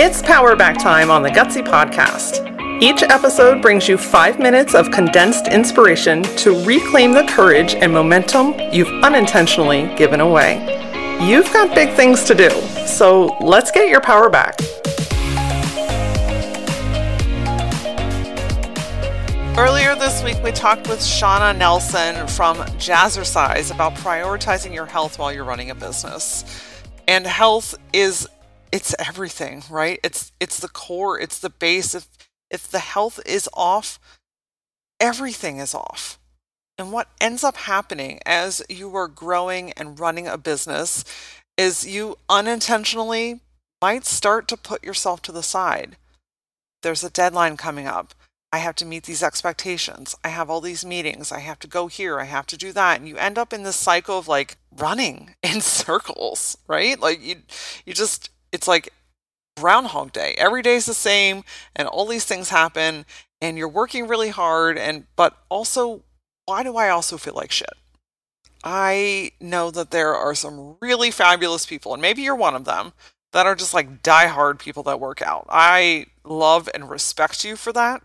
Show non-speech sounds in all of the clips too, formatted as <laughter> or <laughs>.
It's Power Back time on the Gutsy Podcast. Each episode brings you five minutes of condensed inspiration to reclaim the courage and momentum you've unintentionally given away. You've got big things to do, so let's get your power back. Earlier this week, we talked with Shauna Nelson from Jazzercise about prioritizing your health while you're running a business. And health is it's everything, right? It's it's the core, it's the base. If if the health is off, everything is off. And what ends up happening as you are growing and running a business is you unintentionally might start to put yourself to the side. There's a deadline coming up. I have to meet these expectations. I have all these meetings. I have to go here. I have to do that. And you end up in this cycle of like running <laughs> in circles, right? Like you you just it's like groundhog day. Every day is the same and all these things happen and you're working really hard and but also why do I also feel like shit? I know that there are some really fabulous people and maybe you're one of them that are just like die-hard people that work out. I love and respect you for that.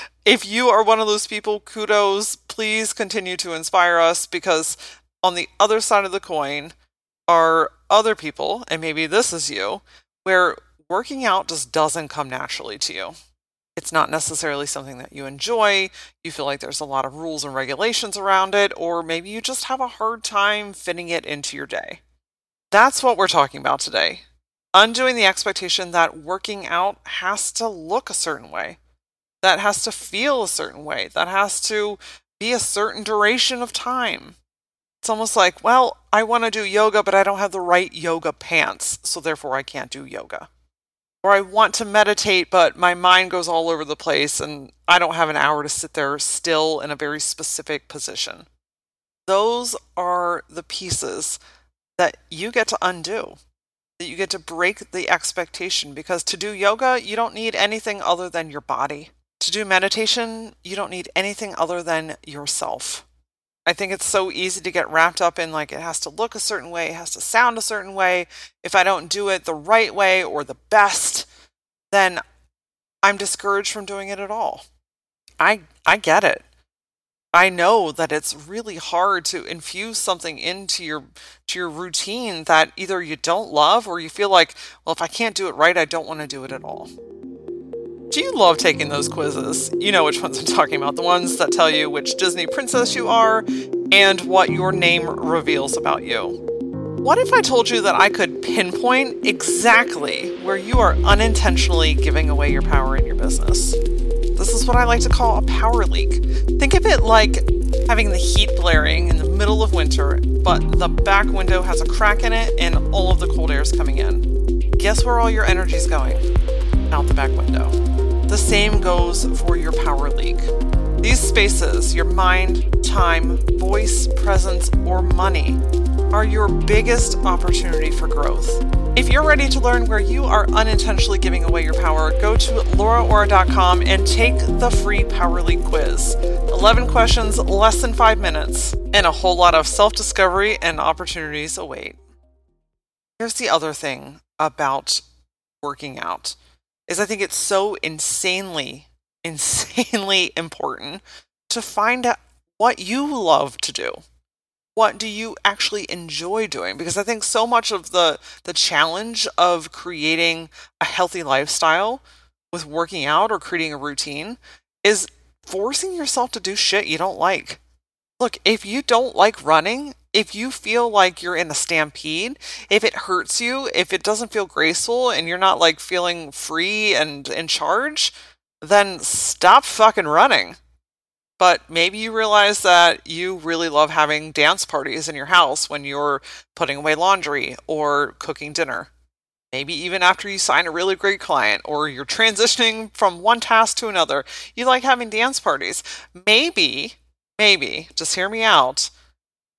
<laughs> if you are one of those people, kudos. Please continue to inspire us because on the other side of the coin are other people, and maybe this is you, where working out just doesn't come naturally to you. It's not necessarily something that you enjoy. You feel like there's a lot of rules and regulations around it, or maybe you just have a hard time fitting it into your day. That's what we're talking about today. Undoing the expectation that working out has to look a certain way, that has to feel a certain way, that has to be a certain duration of time. It's almost like, well, I want to do yoga, but I don't have the right yoga pants, so therefore I can't do yoga. Or I want to meditate, but my mind goes all over the place and I don't have an hour to sit there still in a very specific position. Those are the pieces that you get to undo, that you get to break the expectation because to do yoga, you don't need anything other than your body. To do meditation, you don't need anything other than yourself. I think it's so easy to get wrapped up in like it has to look a certain way, it has to sound a certain way. If I don't do it the right way or the best, then I'm discouraged from doing it at all. I I get it. I know that it's really hard to infuse something into your to your routine that either you don't love or you feel like, well, if I can't do it right, I don't want to do it at all. Do you love taking those quizzes? You know which ones I'm talking about. The ones that tell you which Disney princess you are and what your name reveals about you. What if I told you that I could pinpoint exactly where you are unintentionally giving away your power in your business? This is what I like to call a power leak. Think of it like having the heat blaring in the middle of winter, but the back window has a crack in it and all of the cold air is coming in. Guess where all your energy is going? Out the back window. The same goes for your power leak. These spaces, your mind, time, voice, presence, or money, are your biggest opportunity for growth. If you're ready to learn where you are unintentionally giving away your power, go to lauraaura.com and take the free Power Leak quiz. 11 questions, less than 5 minutes, and a whole lot of self discovery and opportunities await. Here's the other thing about working out is I think it's so insanely, <laughs> insanely important to find out what you love to do. What do you actually enjoy doing? Because I think so much of the the challenge of creating a healthy lifestyle with working out or creating a routine is forcing yourself to do shit you don't like. Look, if you don't like running, if you feel like you're in a stampede, if it hurts you, if it doesn't feel graceful and you're not like feeling free and in charge, then stop fucking running. But maybe you realize that you really love having dance parties in your house when you're putting away laundry or cooking dinner. Maybe even after you sign a really great client or you're transitioning from one task to another, you like having dance parties. Maybe, maybe, just hear me out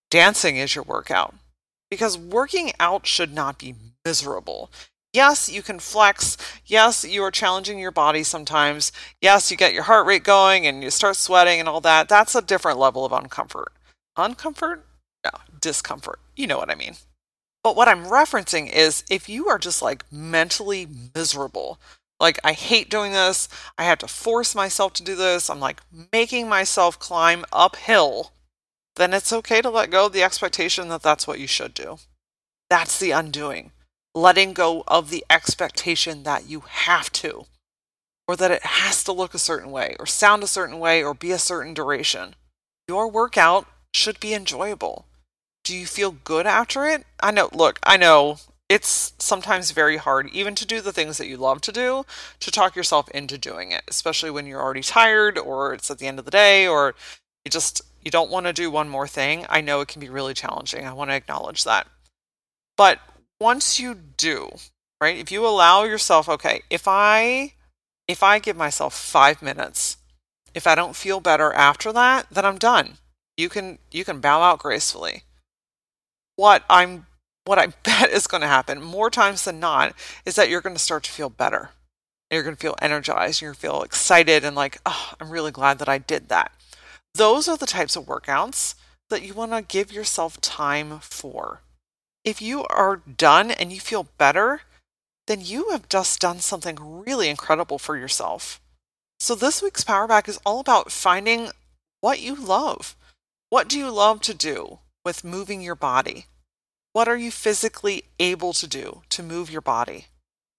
dancing is your workout. Because working out should not be miserable. Yes, you can flex. Yes, you are challenging your body sometimes. Yes, you get your heart rate going and you start sweating and all that. That's a different level of uncomfort. Uncomfort? No, discomfort. You know what I mean. But what I'm referencing is if you are just like mentally miserable, like I hate doing this, I have to force myself to do this, I'm like making myself climb uphill, then it's okay to let go of the expectation that that's what you should do. That's the undoing. Letting go of the expectation that you have to, or that it has to look a certain way, or sound a certain way, or be a certain duration. Your workout should be enjoyable. Do you feel good after it? I know, look, I know it's sometimes very hard, even to do the things that you love to do, to talk yourself into doing it, especially when you're already tired or it's at the end of the day or you just you don't want to do one more thing. I know it can be really challenging. I want to acknowledge that. But once you do, right? If you allow yourself, okay, if I if I give myself 5 minutes, if I don't feel better after that, then I'm done. You can you can bow out gracefully what I'm what I <laughs> bet is going to happen more times than not is that you're going to start to feel better. You're going to feel energized. You're going to feel excited and like, oh, I'm really glad that I did that. Those are the types of workouts that you want to give yourself time for. If you are done and you feel better, then you have just done something really incredible for yourself. So, this week's Power Back is all about finding what you love. What do you love to do? with moving your body? What are you physically able to do to move your body?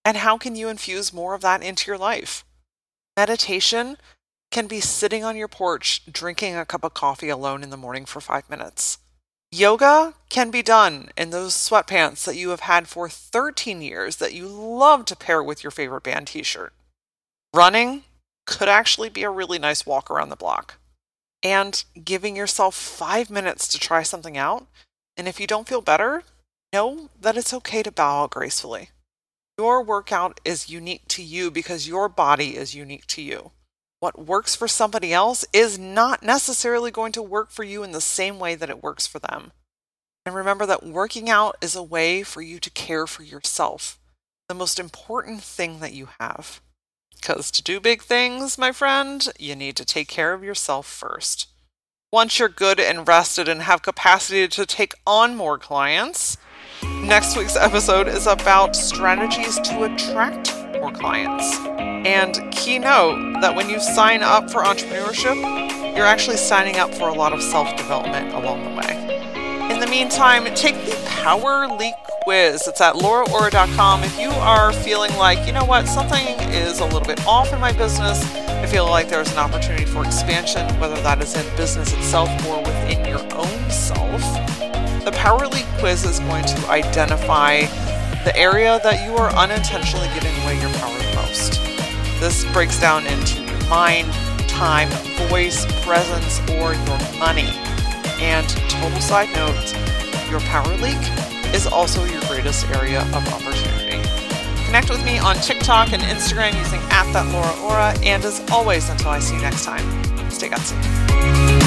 And how can you infuse more of that into your life? Meditation can be sitting on your porch drinking a cup of coffee alone in the morning for five minutes. Yoga can be done in those sweatpants that you have had for 13 years that you love to pair with your favorite band t shirt. Running could actually be a really nice walk around the block and giving yourself five minutes to try something out. And if you don't feel better, know that it's okay to bow out gracefully. Your workout is unique to you because your body is unique to you. What works for somebody else is not necessarily going to work for you in the same way that it works for them. And remember that working out is a way for you to care for yourself, the most important thing that you have. Because to do big things, my friend, you need to take care of yourself first. Once you're good and rested and have capacity to take on more clients, next week's episode is about strategies to attract more clients. And key note that when you sign up for entrepreneurship, you're actually signing up for a lot of self development along the way. In the meantime, take the Power Leak quiz. It's at lauraaura.com. If you are feeling like, you know what, something is a little bit off in my business, I feel like there's an opportunity for expansion, whether that is in business itself or within your own self, the Power Leak quiz is going to identify the area that you are unintentionally giving away your power the most. This breaks down into your mind, time, voice, presence, or your money. And total side note, your power leak is also your greatest area of opportunity. Connect with me on TikTok and Instagram using at that Laura Aura. And as always, until I see you next time, stay gutsy.